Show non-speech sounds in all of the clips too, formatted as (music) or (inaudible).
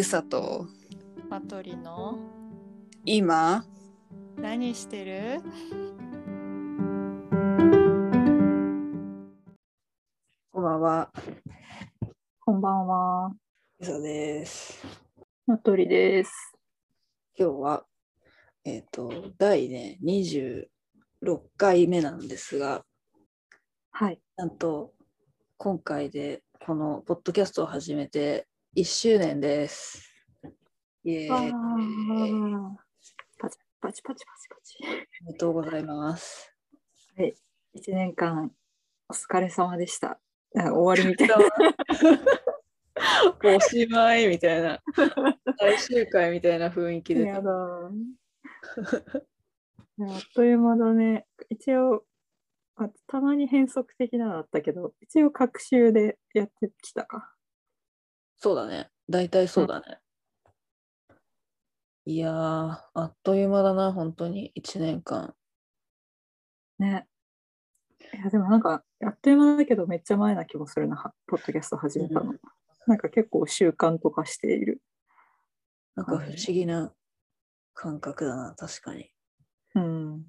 ゆさとマトリの？今？何してる？こんばんはこんばんは。ゆさですマトリです。今日はえっ、と第ね26回目なんですがはい。なんと今回でこのポッドキャストを始めて1周年ですイエーイパチパチパチパチパチ。めでとうございますはい。一年間お疲れ様でした。あ終わりみたいな。(laughs) おしまいみたいな最終回みたいな雰囲気でやだ。あっという間だね。一応、あたまに変則的なのあったけど、一応、各週でやってきたか。そうだね。大体そうだね。いやー、あっという間だな、本当に、1年間。ね。いや、でもなんか、あっという間だけど、めっちゃ前な気もするな、はポッドキャスト始めたの。うんなんか結構習慣とかしている。なんか不思議な感覚だな、確かに。うん。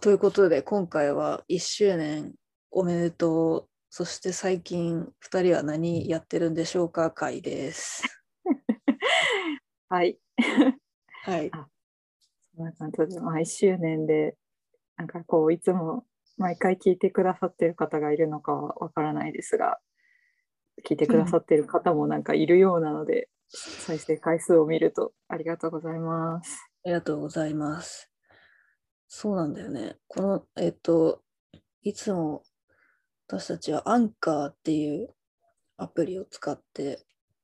ということで、今回は1周年おめでとう。そして最近、2人は何やってるんでしょうか？回です。(laughs) はい。はい。そんな感じで、まあ、1周年で、なんかこう、いつも毎回聞いてくださってる方がいるのかはわからないですが、聞いてくださってる方もなんかいるようなので、再生回数を見るとありがとうございます。ありがとうございます。そうなんだよね。この、えっと、いつも私たちはアンカーっていうアプリを使って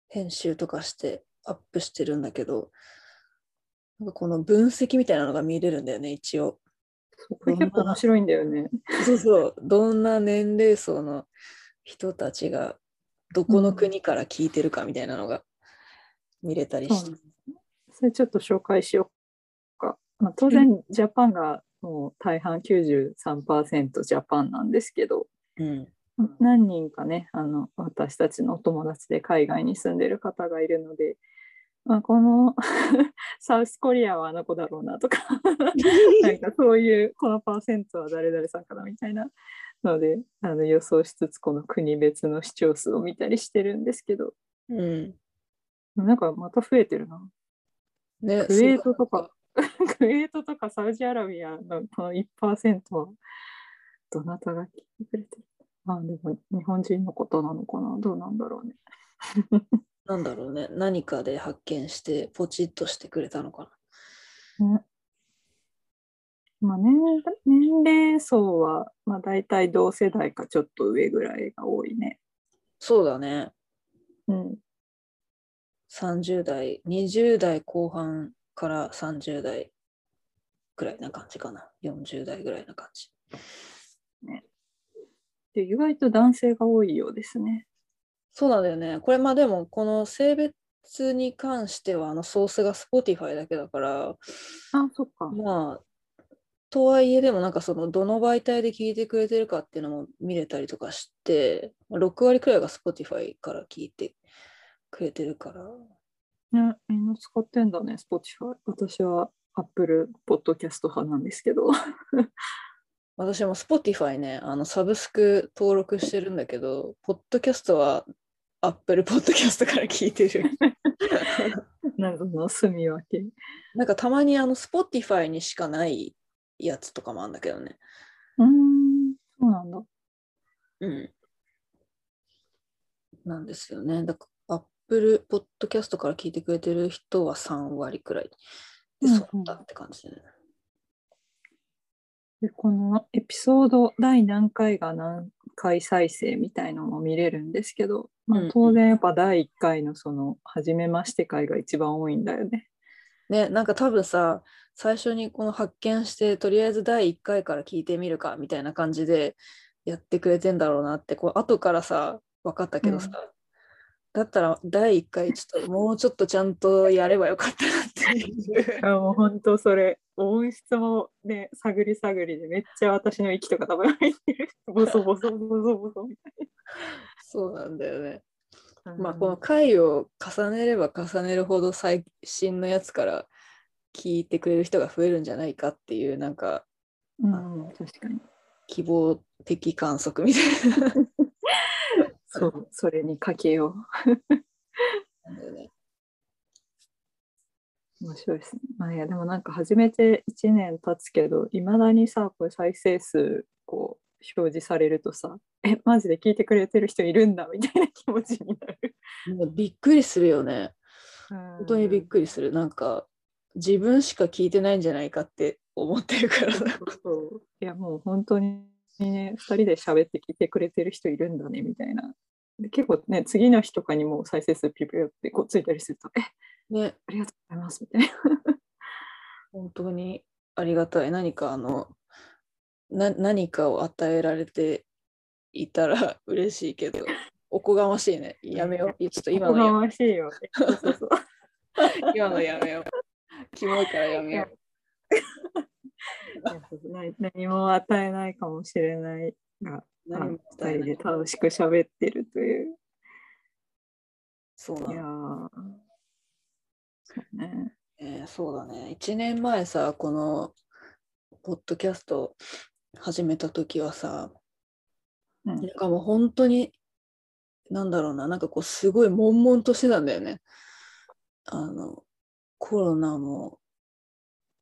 編集とかしてアップしてるんだけど、なんかこの分析みたいなのが見れるんだよね、一応。これ結構面白いんだよね。そうそう、どんな年齢層の人たちがどこの国から聞いてるかみたいなのが見れたりして。そうそれちょっと紹介しようか。まあ、当然、ジャパンがもう大半93%ジャパンなんですけど、うん。何人かねあの私たちのお友達で海外に住んでる方がいるので、まあ、この (laughs) サウスコリアはあの子だろうなとか (laughs) なんかそういうこのパーセントは誰々さんかなみたいなのであの予想しつつこの国別の視聴数を見たりしてるんですけどうん。なんかまた増えてるな。ね、クウェートとか、(laughs) クウェートとかサウジアラビアのこの1%はどなたが聞いてくれてる？あでも日本人のことなのかな？どうなんだろうね。(laughs) なんだろうね。何かで発見してポチッとしてくれたのかねまあ年年齢層は、まあ、大体同世代かちょっと上ぐらいが多いね。そうだね。うん、30代、20代後半から30代ぐらいな感じかな。40代ぐらいな感じ。で意外と男性が多いようですね。そうなんだよね。これまあでもこの性別に関してはあのソースが Spotify だけだから、あ、そっか。まあ、とはいえでもなんかそのどの媒体で聞いてくれてるかっていうのも見れたりとかして、まあ6割くらいが Spotify から聞いてくれてるから。ね、みんな使ってんだね、Spotify。私は Apple Podcast 派なんですけど。私も Spotify ね、あのサブスク登録してるんだけど、ポッドキャストは Apple Podcast から聞いてる。(laughs) 謎の住み分け。なんかたまにあの Spotify にしかないやつとかもあるんだけどね。うーん、そうなんだ。うん。なんですよね。だから、Apple Podcast から聞いてくれてる人は3割くらいで、うんうんそうだって感じでね。でこのエピソード第何回が何回再生みたいのも見れるんですけど、まあうんうん、当然やっぱ第1回のその初めまして回が一番多いんだよね。ね、なんか多分さ、最初にこの発見して、とりあえず第1回から聞いてみるかみたいな感じでやってくれてんだろうなって、こう後からさ、分かったけどさ、だったら第1回ちょっともうちょっとちゃんとやればよかったなっていう。あもう本当それ音質もね探り探りでめっちゃ私の息とか多分入ってるボソボソボソボソみたいそうなんだよね。まあこの回を重ねれば重ねるほど最新のやつから聞いてくれる人が増えるんじゃないかっていうなんかうん、確かに。希望的観測みたいなそう、それにかけよ。う。面白いですね。まあいや、でもなんか初めて1年経つけど、いまだにさ、これ再生数こう表示されるとさ、え、マジで聞いてくれてる人いるんだみたいな気持ちになる。もうびっくりするよね。本本当にびっくりする。なんか自分しか聞いてないんじゃないかって思ってるからな。そういやもう本当にね、2人で喋って聞いてくれてる人いるんだねみたいな。で結構ね、次の日とかにも再生数ピュピュってこうついたりすると、え、ね、ありがとうございますみたいな。(laughs) 本当にありがたい。何かあの、な何かを与えられていたら (laughs) 嬉しいけど、おこがましいね。やめよう。(laughs) ちょっと今おこがのやましいよ。う。今のやめよう。キモいからやめよう。(laughs) 何何も与えないかもしれないが、何も2人で楽しく喋ってるという。そうなそうね。えーそうだね。1年前さ、このポッドキャスト始めた時はさ、うんなんかもう本当に、なんだろうな、なんかこうすごい悶々としてたんだよね。あの、コロナも、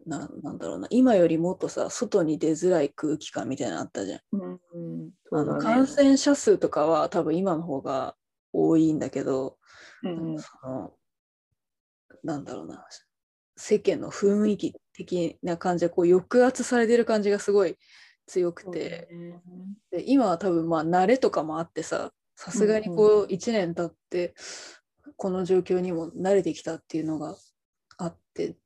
ななんだろうな、今よりもっとさ、外に出づらい空気感みたいなのあったじゃん。うんうん、そあの感染者数とかは多分今の方が多いんだけど、うんうん。そのなんだろうな世間の雰囲気的な感じでこう抑圧されてる感じがすごい強くて、で今は多分まあ慣れとかもあってささすがにこう1年経ってこの状況にも慣れてきたっていうのがあって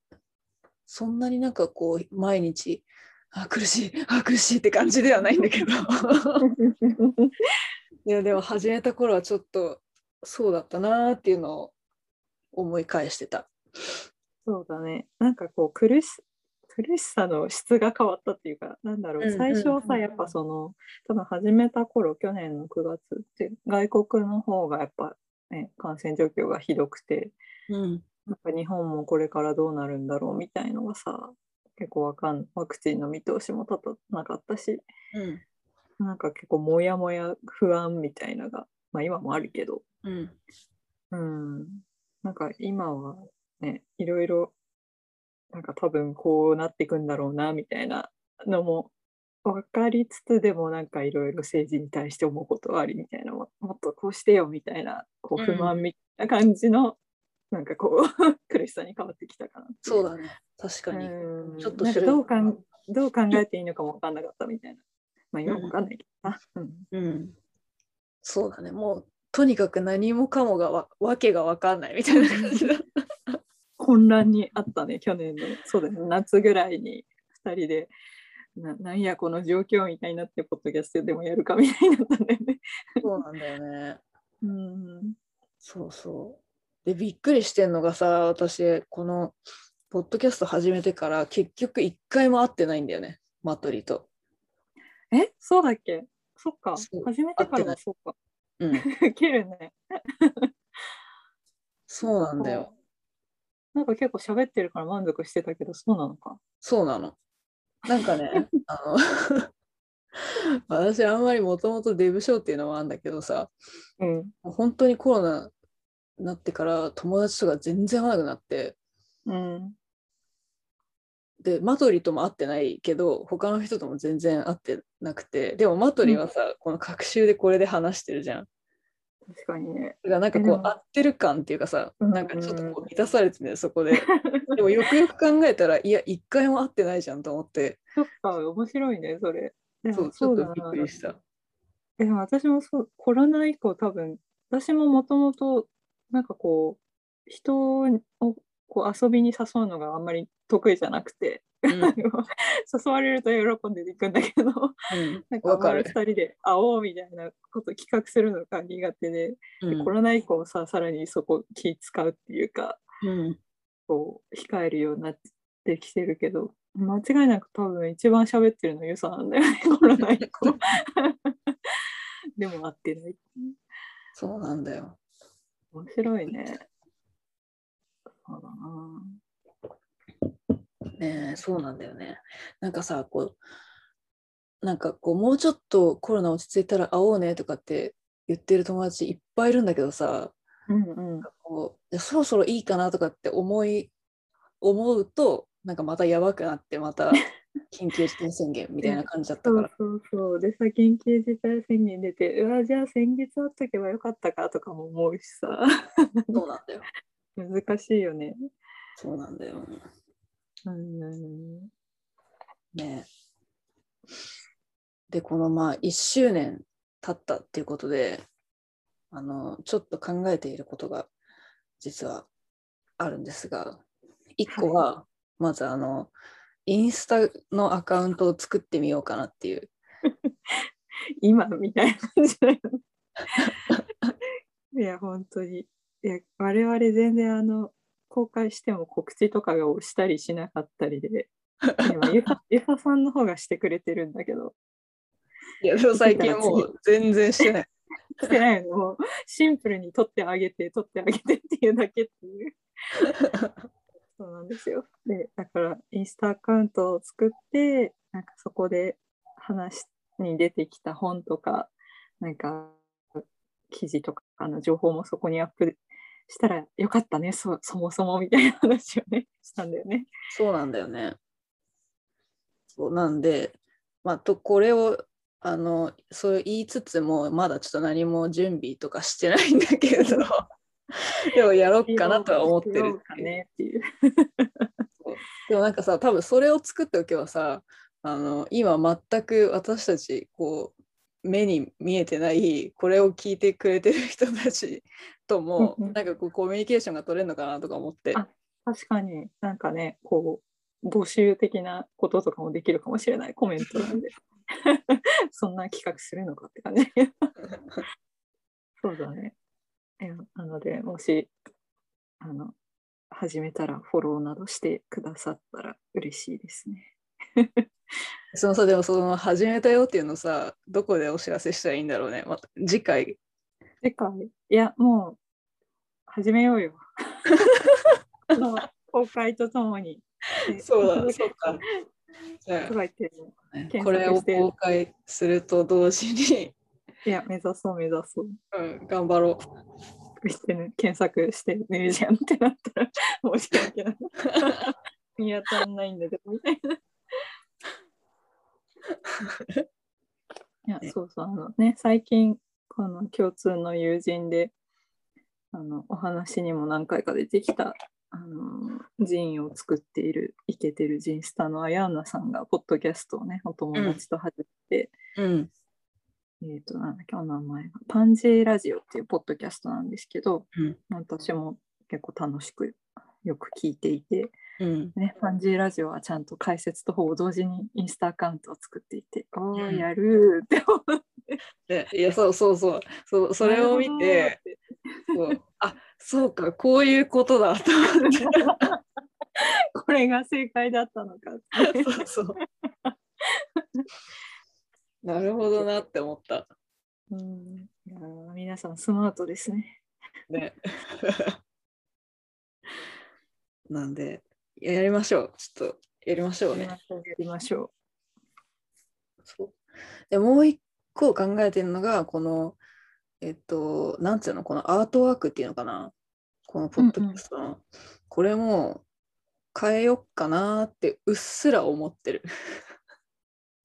そんなになんかこう毎日あ苦しいあ苦しいって感じではないんだけど。(laughs) いやでも始めた頃はちょっとそうだったなーっていうのを思い返してた。そうだね。なんかこう苦し苦しさの質が変わったっていうか、なんだろう、最初はさ、やっぱその、多分始めた頃、去年の9月って、外国の方がやっぱ、ね、感染状況がひどくて、うんなんか日本もこれからどうなるんだろうみたいのがさ、結構わかんワクチンの見通しも立たなかったし、うん。なんか結構もやもや不安みたいなのが、まあ今もあるけど、うん。うん。なんか今はね、いろいろ、なんか多分こうなっていくんだろうな、みたいなのも分かりつつでもなんかいろいろ政治に対して思うことはありみたいな、ももっとこうしてよみたいな、こううん不満みたいな感じの、なんかこう (laughs) 苦しさに変わってきたかなそうだね確かに。うんちょっとどうかんどう考えていいのかも分かんなかったみたいな。まあ今も分かんないけどな。うんうん、そうだねもうとにかく何もかもがわわけが分かんないみたいな感じだ。(laughs) 混乱にあったね、去年の、そうだね、夏ぐらいに2人で、ななんやこの状況みたいになって、ポッドキャストでもやるかみたいになったんだよね。そうなんだよね。うん。そうそう。でびっくりしてんのがさ私このポッドキャスト始めてから結局一回も会ってないんだよねマトリと。え？そうだっけ？そっか。始めてから合ってないもそうか。うん、(laughs) 切るね。そうなんだよ。なんか結構喋ってるから満足してたけど、そうなのか。そうなの。なんかね、あの (laughs) 私あんまりもともとデブ症っていうのもあるんだけどさ、うん。本当にコロナになってから友達とか全然会わなくなって、うん。で、マトリとも会ってないけど、他の人とも全然会ってなくて、でもマトリはさ、この隔週でこれで話してるじゃん。確かにね。だからなんかこう合ってる感っていうかさ、うんなんかちょっとこう満たされてね、そこで。(laughs) でもよくよく考えたら、いや、一回も会ってないじゃんと思って、そっか、面白いね、それ。そう、ちょっとびっく。りした。えでも私もそうコロナ以降多分私ももともとなんかこう人をこう遊びに誘うのがあんまり得意じゃなくて、うん。(laughs) 誘われると喜んでいくんだけどうん。なんかるんまり2。人で会おうみたいなこと企画するのが苦手で、でうん。コロナ以降ささらにそこ気使うっていうかうん。こう控えるようになってきてるけど間違いなく多分一番喋ってるのユサなんだよね (laughs) コロナ以降。(laughs) でも会ってないそうなんだよ。面白いね。そうだな。ねえそうなんだよね。なんかさ、こう、なんかこう、もうちょっとコロナ落ち着いたら会おうねとかって言ってる友達いっぱいいるんだけどさ、うんうん。こうそろそろいいかなとかって思い、思うと、なんかまたやばくなって、また (laughs) 緊急事態宣言みたいな感じだったから。そうそうそう。でさ、緊急事態宣言出て、うわ、じゃあ先月会っとけばよかったかとかも思うしさ。そうなんだよ。(laughs) 難しいよね。そうなんだよ。うん。ねで、このまあ1周年経ったっていうことで、あの、ちょっと考えていることが実はあるんですが、1個は、まずあの、インスタのアカウントを作ってみようかなっていう。(laughs) 今みたいな感じだよね。(laughs) いや、本当に。いや、我々全然あの、公開しても告知とかをしたりしなかったりで、今ゆか、ゆか (laughs) さんの方がしてくれてるんだけど、いや、でも最近もう全然してない。してないの？もうシンプルに撮ってあげて、撮ってあげてっていうだけっていう。そうなんですよ。で、だからインスタアカウントを作って、なんかそこで話に出てきた本とか、なんか記事とかの情報もそこにアップしたらよかったね、そそもそもみたいな話をね、したんだよね。そうなんだよね。そうなんで、まあ、とこれをあのそう言いつつもまだちょっと何も準備とかしてないんだけど (laughs) でもやろうかなとは思ってるかねってい (laughs) う。でもなんかさ多分それを作っておけばさあの今全く私たちこう目に見えてないこれを聞いてくれてる人たちともうんうんなんかこうコミュニケーションが取れるのかなとか思ってあ確かになんかね、こう、募集的なこととかもできるかもしれないコメントなんで。(laughs) そんな企画するのかって感じ。そうだね。なので、もし、あの、始めたらフォローなどしてくださったら嬉しいですね。(laughs) そのさでもその始めたよっていうのさどこでお知らせしたらいいんだろうね、また次回てか、いや、もう、始めようよ。(laughs) 公開とともに。でそうだそうかこれを公開すると同時に、いや、目指そう、目指そう。うん、頑張ろうして、ね、検索してねるじゃんってなったら (laughs) 申し訳ない。見当たんないんだけど、みたいな。いや、ねそうそう、あのね、最近、この共通の友人で、あの、お話にも何回か出てきた、あの、ジンを作っている、イケてるジンスタのアヤンナさんが、ポッドキャストをね、お友達と始めて、うんえっ、と、なんだっけ、お名前が、パンジェイラジオっていうポッドキャストなんですけど、うん。私も結構楽しくよく聞いていて、うん。ね、パンジーラジオはちゃんと解説とほぼ同時にインスタアカウントを作っていて、おー、うんやるーって思って。でいやそうそうそう。そうそれを見て。そう。あそうかこういうことだと思って。(laughs) これが正解だったのかって。(laughs) そうそうなるほどなって思った。うん、いやー皆さんスマートですね。ね。(laughs) なんでややりましょう。ちょっとやりましょうね。やりましょう。そう。でもう一個考えてるのがこのえっとなんつうのこのアートワークっていうのかな。このポッドキャストの、これも変えよっかなってうっすら思ってる。う。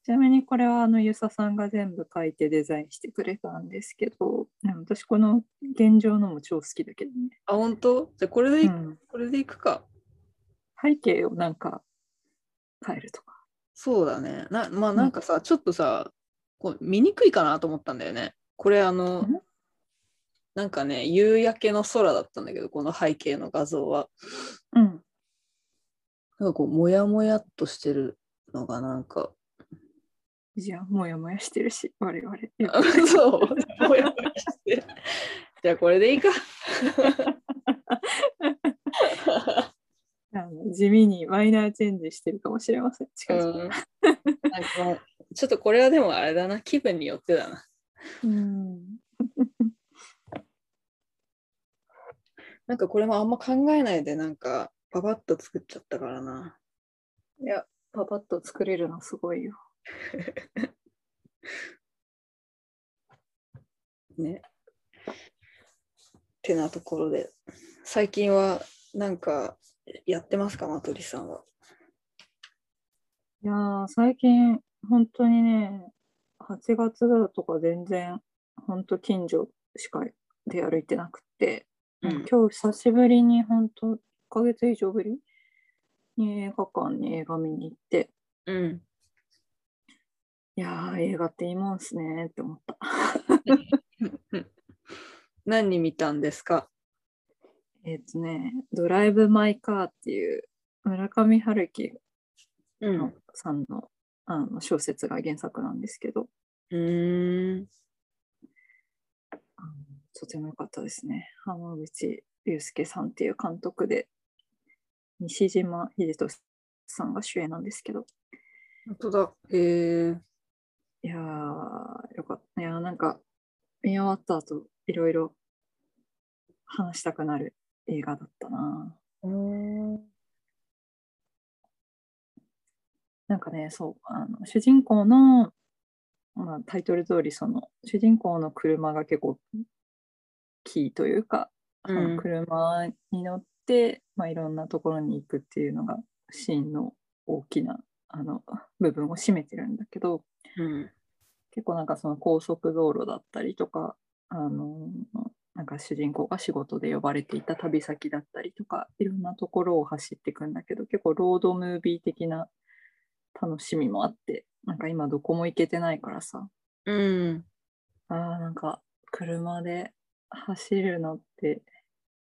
ちなみにこれはあのゆささんが全部書いてデザインしてくれたんですけど、私この現状のも超好きだけどね。あ本当？じゃあこれでい、うん、これでいくか。背景をなんか変えるとか。そうだね。なまあなんかさ、ちょっとさこう見にくいかなと思ったんだよね。これあのうん？なんかね夕焼けの空だったんだけどこの背景の画像は。うん。なんかこうモヤモヤっとしてるのがなんかじゃあ、もやもやしてるし、我々。(laughs) そう、もやもやしてる。じゃあこれでいいか。(laughs) あの地味にマイナーチェンジしてるかもしれません。近々うん、なんちょっとこれはでもあれだな、気分によってだな。うん。なんかこれもあんま考えないで、なんか、パパッと作っちゃったからな。いや、パパッと作れるのすごいよ。(laughs) ね。てなところで、最近はなんかやってますか、マトリさんは。いやー、最近、本当にね、8月だとか全然、本当近所しか出歩いてなくて、うん今日久しぶりに本当1ヶ月以上ぶりに映画館に映画見に行って、うん。いやー、映画っていいもんっすねって思った。(laughs) 何に見たんですか？えっとね、ドライブ・マイ・カーっていう村上春樹うの。さんの,、あの小説が原作なんですけど、うーん。あのとても良かったですね。浜口竜介さんっていう監督で、西島秀俊さんが主演なんですけど、本当だ。へえ。いやー、よかった。いやー、なんか、見終わった後、いろいろ話したくなる映画だったな。なんかね、そう、あの主人公の、まあ、タイトル通り、その、主人公の車が結構、キーというか、その車に乗って、まあ、いろんなところに行くっていうのが、シーンの大きなあの部分を占めてるんだけど、うん。結構なんかその高速道路だったりとか、あのなんか主人公が仕事で呼ばれていた旅先だったりとか、いろんなところを走っていくんだけど、結構ロードムービー的な楽しみもあって、なんか今どこも行けてないからさ、うん。あーなんか車で走るのって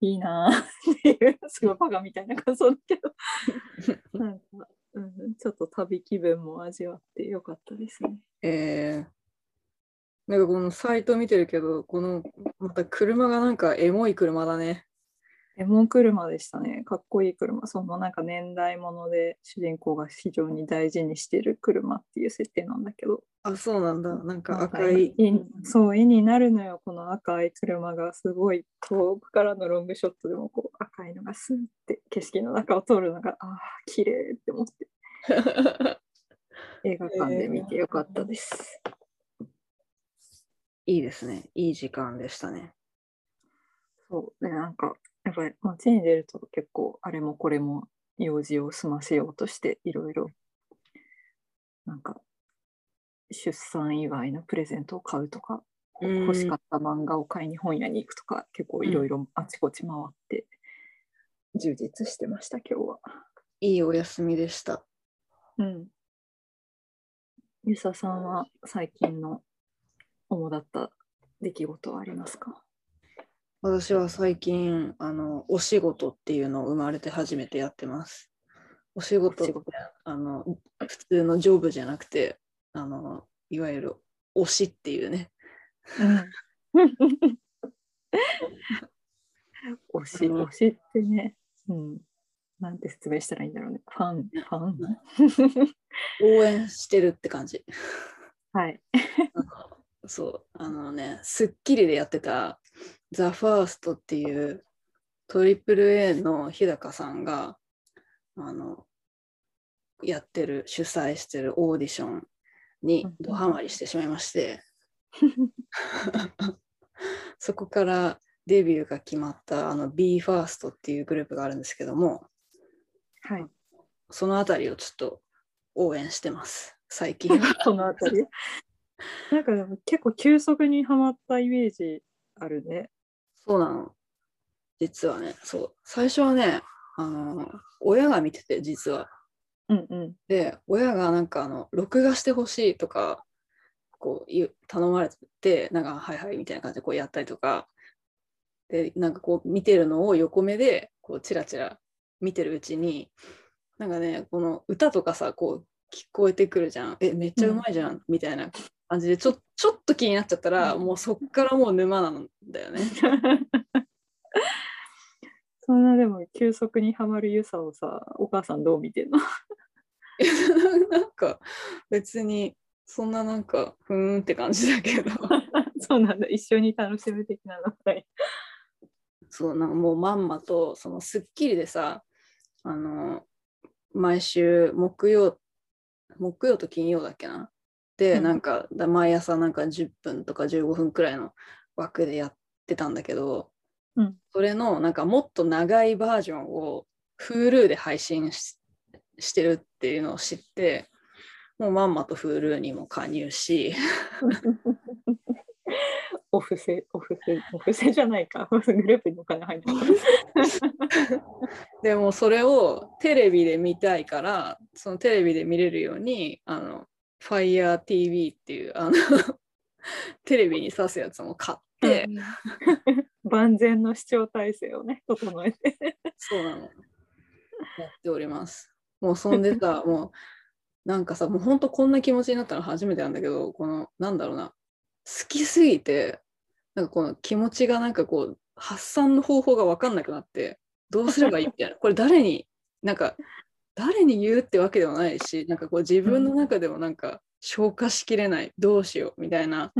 いいなーっていう、すごいバカみたいな感想だけど、(laughs) なんか、うん、ちょっと旅気分も味わってよかったですね。えー。なんかこのサイト見てるけど、このまた車がなんかエモい車だね。エモン車でしたね。かっこいい車。そのなんか年代物で主人公が非常に大事にしてる車っていう設定なんだけど。あ、そうなんだ。なんか赤い。そう、絵になるのよ。この赤い車がすごい遠くからのロングショットでもこう赤いのがスーって景色の中を通るのが、ああ、綺麗って思って (laughs) 映画館で見てよかったです。いいですね。いい時間でしたね。そう。で、なんか、やっぱり街に出ると結構あれもこれも用事を済ませようとしていろいろなんか出産祝いのプレゼントを買うとかうん欲しかった漫画を買いに本屋に行くとか結構いろいろあちこち回って充実してました今日は。いいお休みでした。うん。ゆささんは最近の主だった出来事はありますか？私は最近、あの、お仕事っていうのを生まれて初めてやってます。お仕事ってあの、普通のジョブじゃなくて、あの、いわゆる推しっていうね。うん。(laughs) 推し、推しってね、説明したらいいんだろうね。ファン、ファン？(laughs) 応援してるって感じ。はい。そう、あのね、スッキリでやってた、ザ・ファーストっていうトリプル a の日高さんが、あの、やってる、主催してるオーディションにドハマりしてしまいまして、(laughs) そこからデビューが決まったあの BE:FIRST っていうグループがあるんですけども、はい。そのあたりをちょっと応援してます、最近は。(laughs) そのあたり？(laughs) なんかでも結構急速にはまったイメージあるね。そうなの。実はね、そう。最初はね、あの、親が見てて、実は。うんうん。で、親がなんか、あの、録画してほしいとか、こう、頼まれて、なんか、はいはいみたいな感じでこうやったりとか、で、なんかこう見てるのを横目で、こう、チラチラ見てるうちに、なんかね、この歌とかさ、こう、聞こえてくるじゃん。え、めっちゃうまいじゃん、みたいな感じで、ちょちょっと気になっちゃったら、うんもうそっからもう沼なんだよね。(laughs) そんなでも急速にはまるゆさをさ、お母さんどう見てんの？(laughs) なんか別にそんななんかふーんって感じだけど (laughs) そうなんだ、一緒に楽しむ的なのない。そうなんかもうまんまとその『スッキリ』でさあの毎週木曜木曜と金曜だっけな？で、うん。なんかだ毎朝なんか10分とか15分くらいの枠でやってたんだけど、うん。それのなんかもっと長いバージョンを Hulu で配信ししてるっていうのを知ってもうまんまと Hulu にも加入し (laughs) お布施、お布施、お布施じゃないか。(laughs) グループにお金入ってる。(laughs) でもそれをテレビで見たいからそのテレビで見れるようにあの FireTV っていうあの (laughs) テレビに挿すやつも買って、万全の視聴体制をね、整えて。そうなのやっておりますもうそんでさもうなんかさもうほんとこんな気持ちになったの初めてなんだけどこのなんだろうな好きすぎてなんかこの気持ちがなんかこう発散の方法が分かんなくなってどうすればいいみたいな。(laughs) これ誰になんか誰に言うってわけでもないしなんかこう自分の中でもなんか消化しきれないどうしようみたいな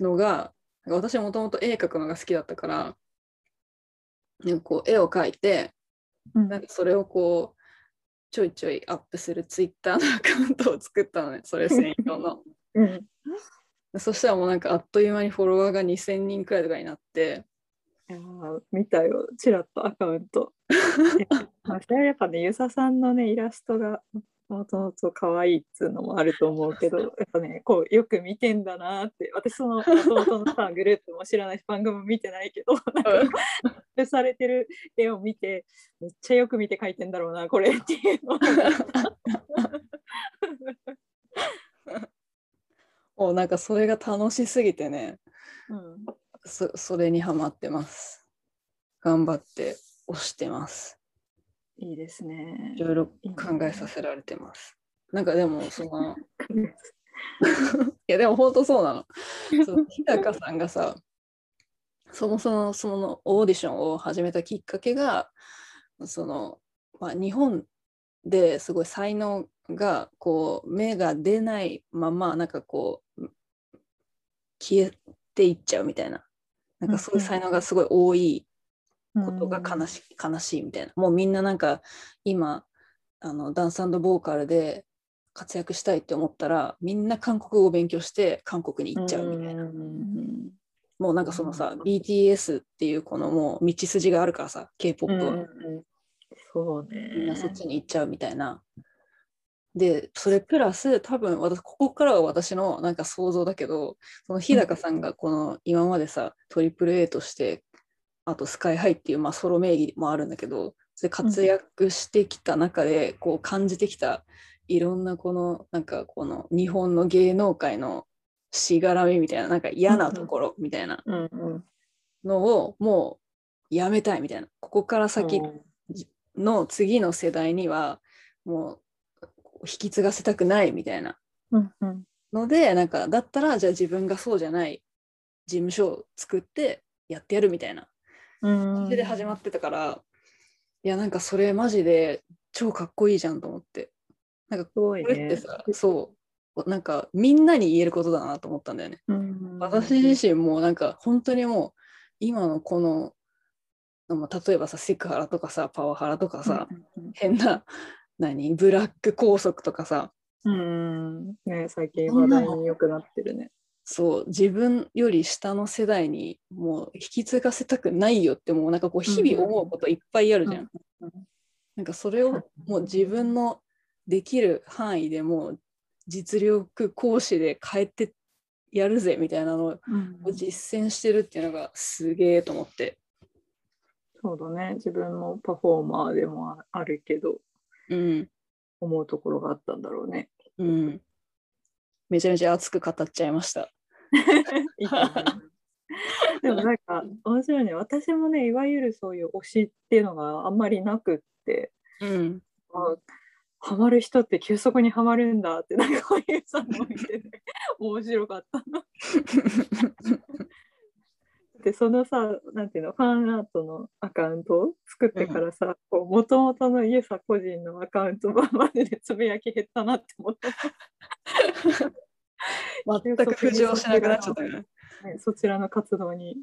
のがなんか私はもともと絵描くのが好きだったからなんかこう絵を描いてうん。なんかそれをこうちょいちょいアップするツイッターのアカウントを作ったのねそれ専用の。うんそしたらもうなんかあっという間にフォロワーが2000人くらいとかになっていやー見たよ、ちらっとアカウント。(laughs) まあそれはやっぱね、ゆささんのね、イラストがもともと可愛いっつうのもあると思うけど、(laughs) やっぱね、こうよく見てんだなって、私そのもともとのさ、グループも知らないし、番組も見てないけど、(laughs) なんかされてる絵を見て、めっちゃよく見て描いてんだろうな、これっていうのが。もうなんかそれが楽しすぎてねうん。そそれにハマってます。頑張って押してます。いいですね。い。ろいろ考えさせられてます。なんかでもその (laughs) いやでも本当そうなの。(laughs) その日高さんがさそもそもそのオーディションを始めたきっかけがその、まあ、日本ですごい才能がこう芽が出ないままなんかこう消えていっちゃうみたいな。なんかそういう才能がすごい多いことが悲し,、悲しいみたいな。もうみんななんか今あのダンスボーカルで活躍したいって思ったらみんな韓国語を勉強して韓国に行っちゃうみたいな、うんもうなんかそのさ BTS っていうこのもう道筋があるからさ K-POP は、そうね。みんなそっちに行っちゃうみたいな。でそれプラス多分私ここからは私のなんか想像だけどその日高さんがこの今までさトリプル a としてあとスカイハイっていうまあソロ名義もあるんだけどそれ活躍してきた中でこう感じてきたいろんなこのなんかこの日本の芸能界のしがらみみたいななんか嫌なところみたいなのをもうやめたいみたいな。ここから先の次の世代にはもう引き継がせたくないみたいな。うんうん。のでなんかだったらじゃあ自分がそうじゃない事務所を作ってやってやるみたいな。うん。それで始まってたからいやなんかそれマジで超かっこいいじゃんと思って。なんかすごいこれってね。さそう。なんかみんなに言えることだなと思ったんだよね。うん。私自身もなんか本当にもう今のこのまあ例えばさセクハラとかさパワハラとかさ、変な何？ブラック拘束とかさ。うんね最近話題によくなってるね。そう。自分より下の世代にもう引き継がせたくないよってもうなんかこう日々思うこといっぱいあるじゃん。うんなんかそれをもう自分のできる範囲でもう実力行使で変えてやるぜみたいなのをうん実践してるっていうのがすげえと思って。そうだね。自分もパフォーマーでもああるけど。うん思うところがあったんだろうね。うん。めちゃめちゃ熱く語っちゃいました。(laughs) (laughs) でもなんか面白いね私もねいわゆるそういう推しっていうのがあんまりなくってうん。あハマる人って急速にハマるんだってなんかこういうさんの見てて面白かった。(laughs) でそのさなんていうのファンアートのアカウントを作ってからさもともとのイエサ個人のアカウントがマジでつぶやき減ったなって思った。全く浮上しなくなっちゃったよね。ねそちらの活動に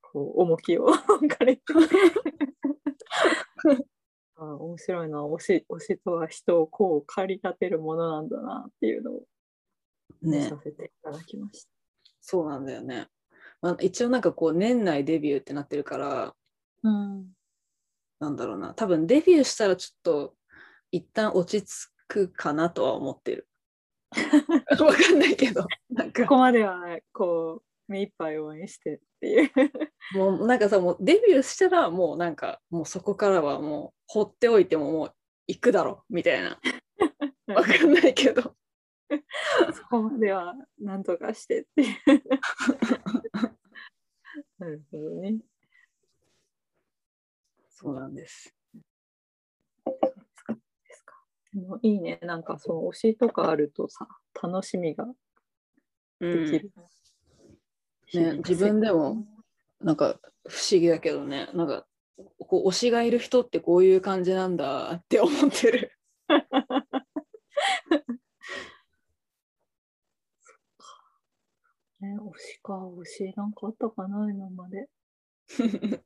こう重きを置かれてあ面白いな推し推しとは人をこう駆り立てるものなんだなっていうのを見ねさせていただきました。そうなんだよね。まあ、一応なんかこう年内デビューってなってるからうん、なんだろうな多分デビューしたらちょっと一旦落ち着くかなとは思ってる。(laughs) わかんないけどなんかここまではこう目いっぱい応援してっていう。もうなんかさもうデビューしたらもうなんかもうそこからはもう放っておいてももう行くだろみたいな (laughs) わかんないけど (laughs) そこまではなんとかしてっていう。なるほどね。そうなんです。ですか。いいね。なんかそう推しとかあるとさ楽しみがうんできる。ね自分でもなんか不思議だけどねなんかこう推しがいる人ってこういう感じなんだって思ってる。(laughs) ね、推しか、推しなんかあったかな、今まで。(laughs)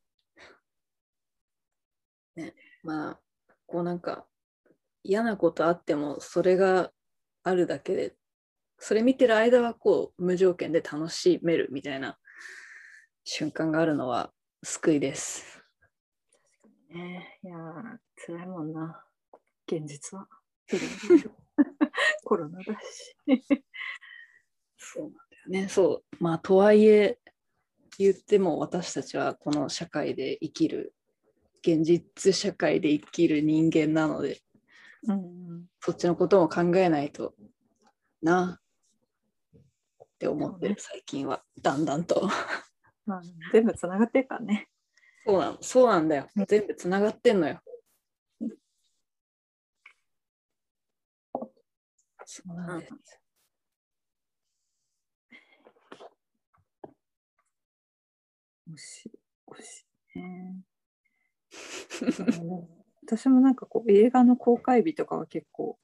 ね、まあこうなんか嫌なことあってもそれがあるだけでそれ見てる間はこう無条件で楽しめるみたいな瞬間があるのは救いです。ね、いやー、辛いもんな、現実は。(laughs) コロナだし。そうね。そう。まあとはいえ言っても私たちはこの社会で生きる現実社会で生きる人間なのでうん、そっちのことも考えないとなって思ってる最近はだんだんと。まあ、全部つながってるからね。そうなのそうなんだよ。全部つながってんのよ。そうなんです。推し、推しね。私もなんかこう映画の公開日とかは結構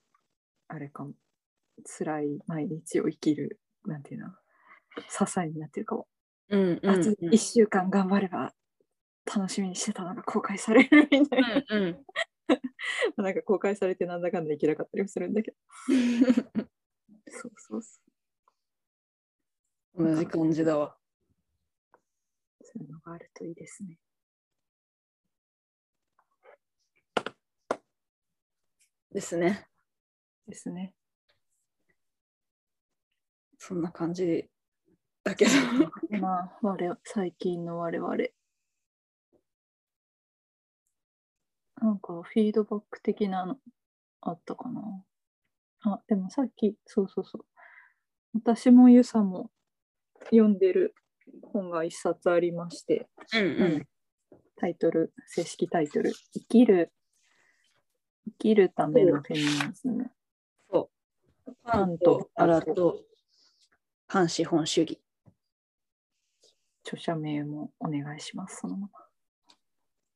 あれかも。辛い毎日を生きるなんていうの。支えになってるかも、うんうんあと1週間頑張れば楽しみにしてたのが公開されるみたいな、うんうん。(laughs) なんか公開されてなんだかんだいけなかったりもするんだけど。(laughs) そうそうそ同じ感じだわ。うそういうのがあるといいですね。ですね。ですね。そんな感じだけど。まあ我々最近の我々。なんかフィードバック的なのあったかな？あでもさっきそうそうそう。私もゆさも読んでる本が一冊ありまして、うんうんタイトル正式タイトル「生きる生きるためのフェミニズムそう。パンとアラと反資本主義。」著者名もお願いしますそのまま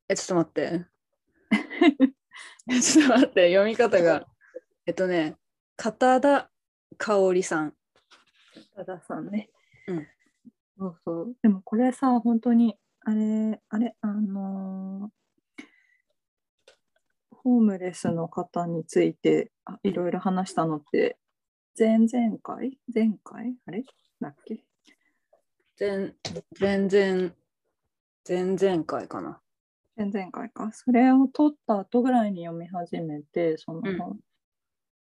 え、ちょっと待って。え (laughs) ちょっと待って、読み方が。えっとね、片田香織さん。多田さんね。うん。そうそう。でもこれさ、本当に、あれ、あれ、あのーホームレスの方についてあいろいろ話したのって、前々回？前回？あれ？だっけ？全全然、前々回かな。前々回か。それを撮った後ぐらいに読み始めて、その本。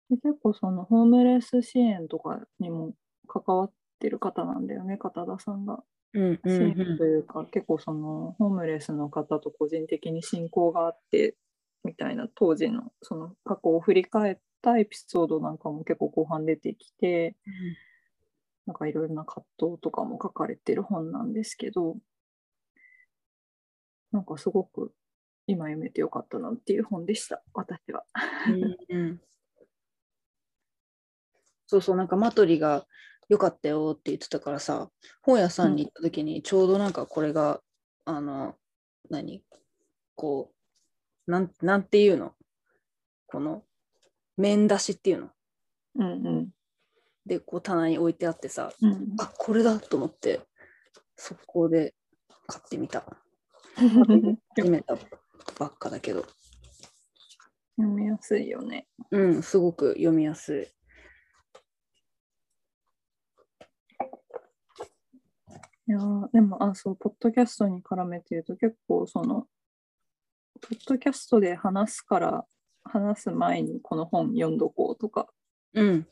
で結構そのホームレス支援とかにも関わってる方なんだよね、片田さんが。うん支援というか、結構そのホームレスの方と個人的に親交があってみたいな当時のその過去を振り返ったエピソードなんかも結構後半出てきてなんかいろいろな葛藤とかも書かれてる本なんですけどなんかすごく今読めてよかったなっていう本でした私は。うんうん (laughs) そうそう、なんかマトリが良かったよって言ってたからさ、本屋さんに行った時にちょうどなんかこれが、あの、何？こう、なんなんていうの？この、面出しっていうの？うんうんで、こう棚に置いてあってさ、うんあこれだと思って、速攻で買ってみた。(laughs) 始めたばっかだけど。読みやすいよね。うん、すごく読みやすい。いやーでも、あ、そう、ポッドキャストに絡めて言うと、結構、その、ポッドキャストで話すから、話す前にこの本読んどこうとか、うん。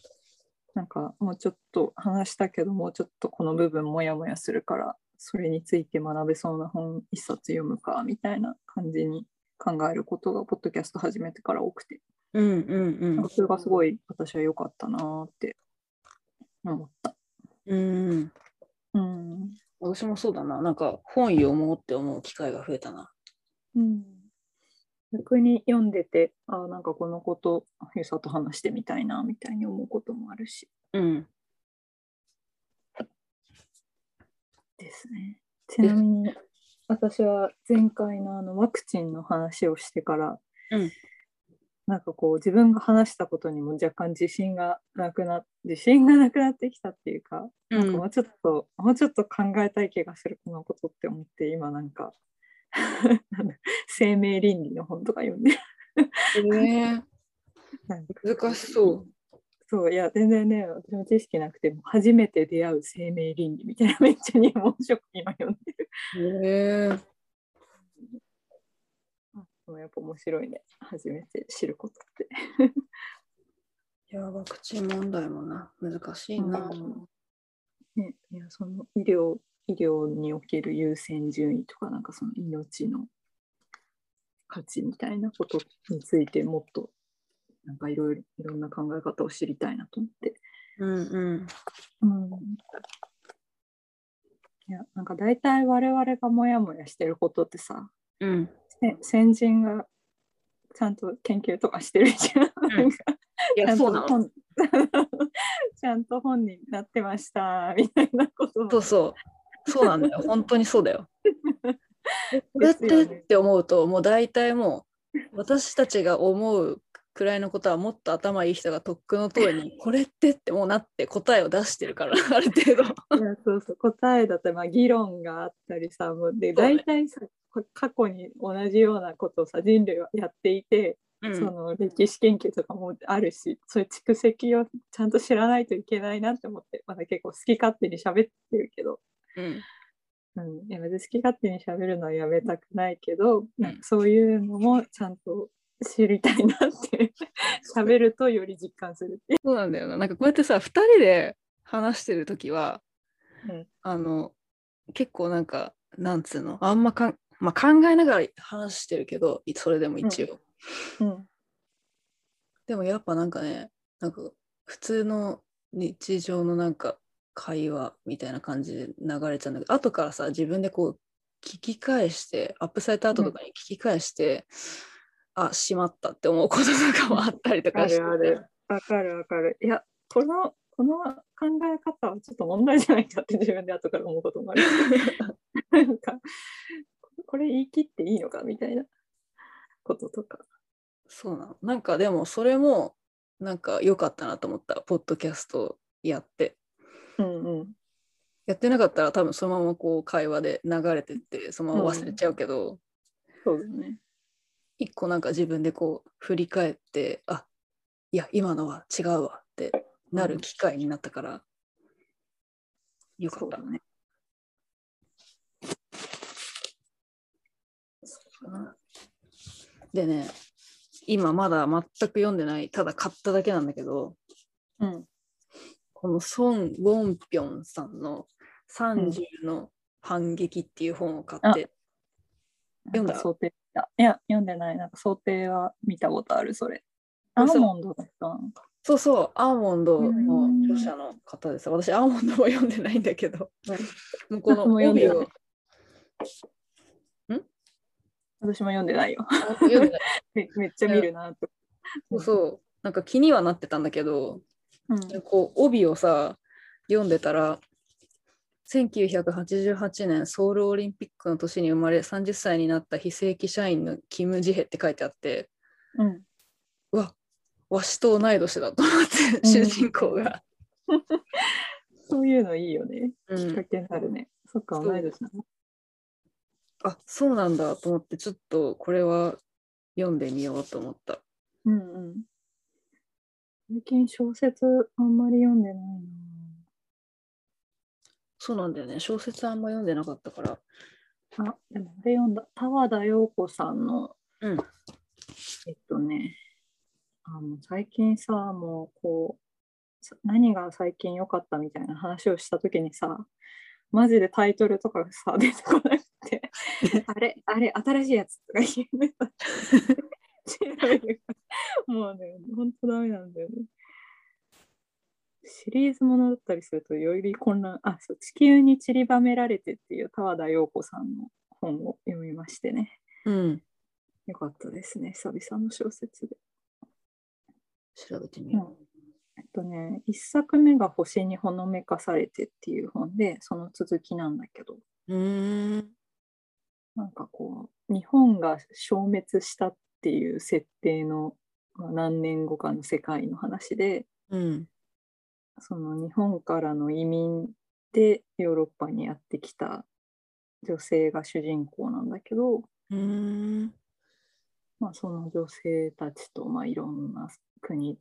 なんか、もうちょっと話したけど、もうちょっとこの部分もやもやするから、それについて学べそうな本一冊読むか、みたいな感じに考えることが、ポッドキャスト始めてから多くて、うんうんうん。それがすごい私は良かったなーって思った。うん。うん。私もそうだな。なんか本読もうって思う機会が増えたな。うん、逆に読んでて、あなんかこのこと、ゆさと話してみたいな、みたいに思うこともあるし。うん。ですね。ちなみに、私は前回のあのワクチンの話をしてから、うんなんかこう自分が話したことにも若干自信がなくな自信がなくなってきたっていうか、なんかもうちょっともうちょっと考えたい気がするこのことって思って今なんか (laughs) 生命倫理の本とか読んでる。えなんか難しそそういや全然ね私も知識なくても初めて出会う生命倫理みたいなめっちゃ入門書今読んでるもやっぱ面白いね初めて知ることって (laughs) いや、ワクチン問題もな、難しいな。ね、いやその医療医療における優先順位とかなんかその命の価値みたいなことについてもっとなんかいろいろいろんな考え方を知りたいなと思って。うんうん。うん、いやなんか大体我々がモヤモヤしてることってさうん。せ先人がちゃんと研究とかしてるじゃん。うんなんかいや、ちゃんそうなの。と本 (laughs) ちゃんと本になってましたみたいなこともそうそう。そうなんだよ。(laughs) 本当にそうだよ。これってって思うと、もう大体もう、私たちが思うくらいのことはもっと頭いい人がとっくの通りに、(laughs) これってってもうなって答えを出してるから、(laughs) ある程度。いやそうそう答えだったらまあ議論があったりさもうで大体さこ過去に同じようなことをさ人類はやっていて、うん。その歴史研究とかもあるしそういう蓄積をちゃんと知らないといけないなって思ってまだ結構好き勝手に喋ってるけど、うん。うん、いや別に好き勝手に喋るのはやめたくないけど、なんかそういうのもちゃんと知りたいなって (laughs) 喋るとより実感するそうなんだよな。なんかこうやってさ、2人で話してるときは、うんあの、結構なんか、なんつうの、あんまかん、まあ、考えながら話してるけど、それでも一応。う。うんでもやっぱなんかね、なんか普通の日常のなんか会話みたいな感じで流れちゃうんだけど、後からさ、自分でこう聞き返して、アップされた後とかに聞き返して、あ、しまったって思うこととかもあったりとあかして。るある。わかるわかる。いや、この、この考え方はちょっと問題じゃないかって自分で後から思うこともある。(laughs) なんか、これ言い切っていいのかみたいなこととか。そうなの。なんかでもそれもなんか良かったなと思った。ポッドキャストやって。うんうん。やってなかったら多分そのままこう会話で流れてってそのまま忘れちゃうけど、そうだね。一個なんか自分でこう振り返ってあいや今のは違うわってなる機会になったから、よかった。ね。でね今まだ全く読んでないただ買っただけなんだけどうん。このソン・ウォンピョンさんの「30の反撃」っていう本を買って、読んだなんか想定いや、読んでない。なんか想定は見たことある、それ。ア嘘ーモンドだったのか。そうそうアーモンドのうん著者の方です私アーモンドも読んでないんだけどもうこう読んでない帯を私も読んでないよ。あ読んでない (laughs) めめっちゃ見るなと。そうそうなんか気にはなってたんだけどうん。こう帯をさ読んでたら1988年ソウルオリンピックの年に生まれ30歳になった非正規社員のキム・ジヘって書いてあってうん。うわわしと同い年だと思ってうん主人公が、(laughs) そういうのいいよね。うんきっかけになるね。そっか、そう同い年なの。あそうなんだと思ってちょっとこれは読んでみようと思った。うんうん。最近小説あんまり読んでないな。そうなんだよね小説あんま読んでなかったから。あ、でもあれ読んだ。田和田陽子さんの、うんえっとね、あの最近さ、もうこう、さ何が最近良かったみたいな話をしたときにさ、マジでタイトルとかがさ、(laughs) 出てこなくて、(laughs) あれ、あれ、新しいやつとか言うね。調べるからもうね、ほんとダメなんだよね。シリーズものだったりするとより混乱、あ、そう、地球に散りばめられてっていう田和田陽子さんの本を読みましてね。うんよかったですね、久々の小説で。調べてみよえっとね、一作目が星にほのめかされてっていう本で、その続きなんだけど、う。んなんかこう、日本が消滅したっていう設定の、まあ、何年後かの世界の話で、うんその日本からの移民でヨーロッパにやってきた女性が主人公なんだけど、まあ、その女性たちと、まあ、いろんな国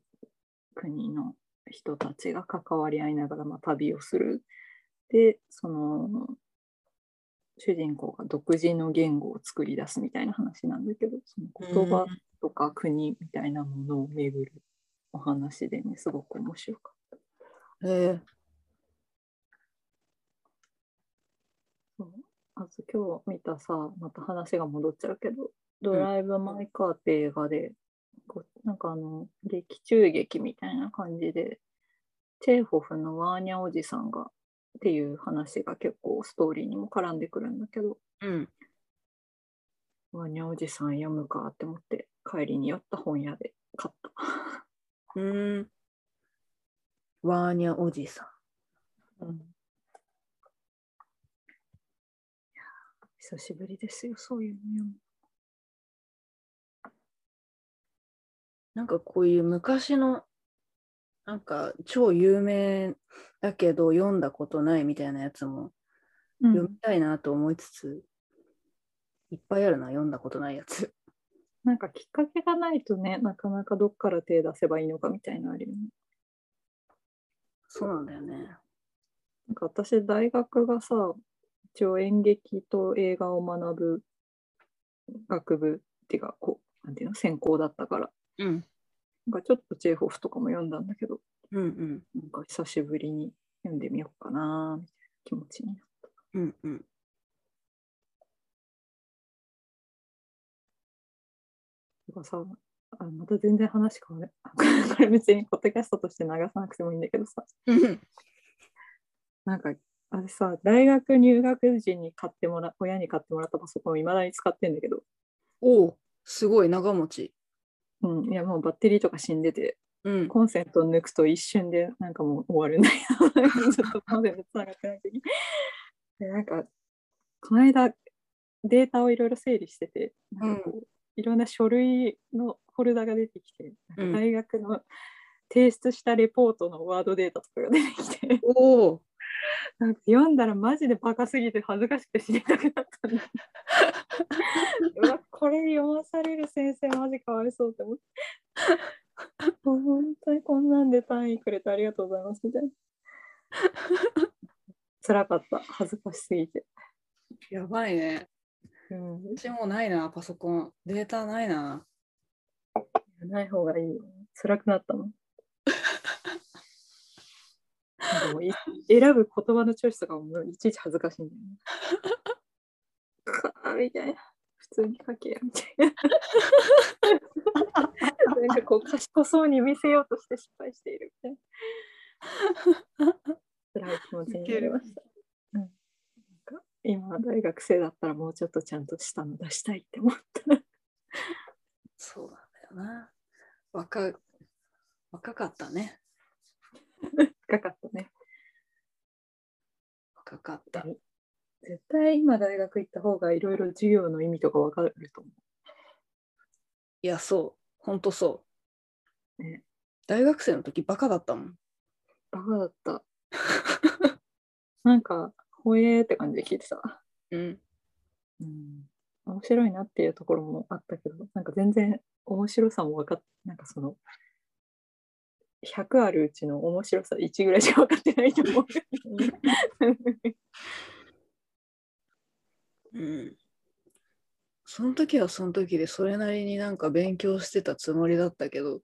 国の人たちが関わり合いながら、まあ、旅をする。でその主人公が独自の言語を作り出すみたいな話なんだけどその言葉とか国みたいなものを巡るお話でねすごく面白かった。えそうあと今日見たさ、また話が戻っちゃうけど、ドライブ・マイ・カーって映画で、こうなんかあの、劇中劇みたいな感じで、チェーホフのワーニャおじさんがっていう話が結構ストーリーにも絡んでくるんだけど、うんワーニャおじさん読むかって思って帰りに寄った本屋で買った。うーんワーニャおじさんうん、久しぶりですよ、そういうの。なんかこういう昔のなんか超有名だけど読んだことないみたいなやつもうん読みたいなと思いつつ、いっぱいあるな読んだことないやつ。なんかきっかけがないとね、なかなかどっから手出せばいいのかみたいなのあるよね。そうなんだよね。なんか私、大学がさ、一応演劇と映画を学ぶ学部っていうか、こう、なんていうの、専攻だったから、うんなんかちょっとチェーホフとかも読んだんだけど、うんうんなんか久しぶりに読んでみようかな、みたいな気持ちになった。うんうん。とかさ、あまた全然話変わる。(laughs) これ別にポッドキャストとして流さなくてもいいんだけどさ、なんか、あれさ、大学入学時に買ってもら、親に買ってもらったパソコンをいまだに使ってんだけど、おおすごい長持ち。うん、いやもうバッテリーとか死んでて、うん。コンセント抜くと一瞬でなんかもう終わるんだよ。(laughs) ずっとコンセントつながってない時に。で、なんか、この間、データをいろいろ整理してて、なんかこういろんな書類のフォルダが出てきて、大学の提出したレポートのワードデータとかが出てきて、おおなんか読んだらマジでバカすぎて恥ずかしくて知りたくなったんだ。(laughs) うわこれ読まされる先生マジかわいそうって思って。本当にこんなんで単位くれてありがとうございますみたいな。(laughs) 辛かった。恥ずかしすぎて。やばいね。うん、うちもないな、パソコン。データないな。ない方がいいよ。辛くなったもん。(laughs) でもい選ぶ言葉のチョイスとかもいちいち恥ずかしいんだよね。かーみたいな。普通に書けやみたいな。(laughs) なんかこう賢そうに見せようとして失敗しているみたいな。(laughs) 辛い気持ちになりました。今大学生だったらもうちょっとちゃんとしたの出したいって思った。そうなんだよな。若若かったね。(laughs) 深かったね。若かった。絶対今大学行った方がいろいろ授業の意味とか分かると思いや、そう。ほんとそう。ね大学生の時バカだったもん。う。バカだった。(laughs) なんか、ほえーって感じで聞いてた。うん。うん。白いなっていうところもあったけど、なんか全然面白さも分かっなんかその、100あるうちの面白さ1ぐらいしか分かってないと思う。(laughs) うん。その時はその時でそれなりになんか勉強してたつもりだったけど、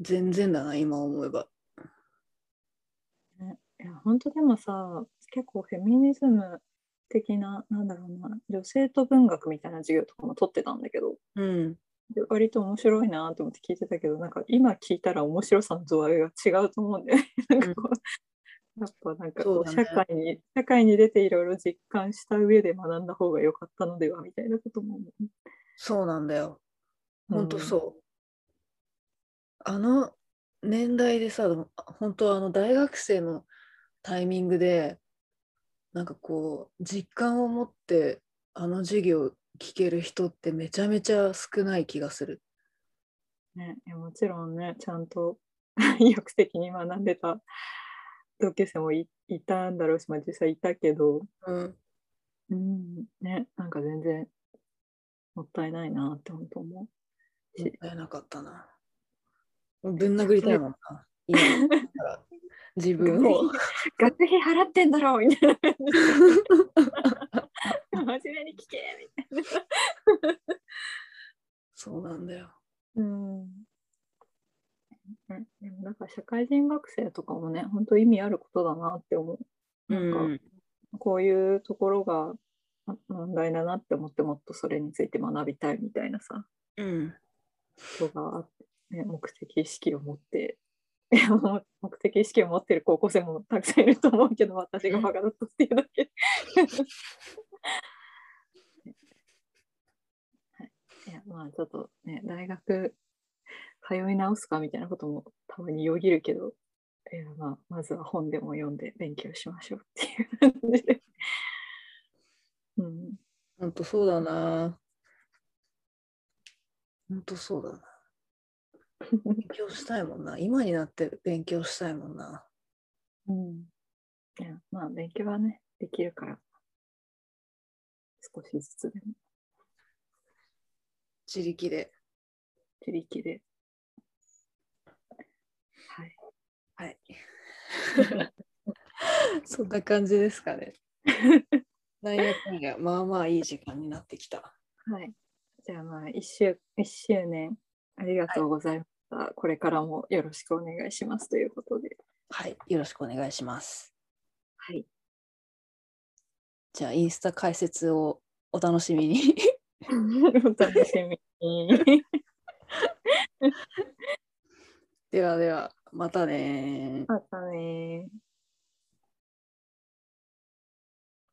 全然だな、今思えば。いや本当でもさ結構フェミニズム的ななんだろうな女性と文学みたいな授業とかも取ってたんだけどうん。で割と面白いなと思って聞いてたけどなんか今聞いたら面白さの度合いが違うと思うんだよね。(laughs) なんかこうやっぱなんかこう社会に社会に出ていろいろ実感した上で学んだ方が良かったのではみたいなことも。そうなんだよ。ほんとうんそう。あの年代でさ、本当あの大学生のタイミングで、なんかこう、実感を持ってあの授業聞ける人ってめちゃめちゃ少ない気がする。ね、もちろんねちゃんと (laughs) 意欲的に学んでた同級生もいいたんだろうし、まあ、実際いたけど、うん。うん、ね、なんか全然もったいないなって本当思う。もったいなかったな。ぶん殴りたいもんな。今だったら自分を。学費払ってんだろうみたいな感じで。真面目に聞けみたいな。そうなんだよ。うん。うんでもなんか社会人学生とかもね、本当意味あることだなって思う。なんか、うんこういうところがあ問題だなって思ってもっとそれについて学びたいみたいなさ、うん。人があって、ね、目的意識を持って、目的意識を持ってる高校生もたくさんいると思うけど、私がバカだったっていうだけ。(laughs) はい、いやまあちょっとね、大学通い直すかみたいなこともたまによぎるけど、いやまあ、まずは本でも読んで勉強しましょうっていう感じで。うん、ほんとそうだな。ほんとそうだな。勉強したいもんな。今になって勉強したいもんな。うん。いや、まあ、勉強はね、できるから、少しずつでも、自力で。自力で。はい。はい。(laughs) そんな感じですかね。なんやかんや、まあまあいい時間になってきた。はい。じゃあ、まあ、一周、一周年、ありがとうございました。これからもよろしくお願いしますということで。はい。よろしくお願いします。はい。じゃあ、インスタ解説をお楽しみに。(laughs) お楽しみに。(laughs) ではでは、またねまたねー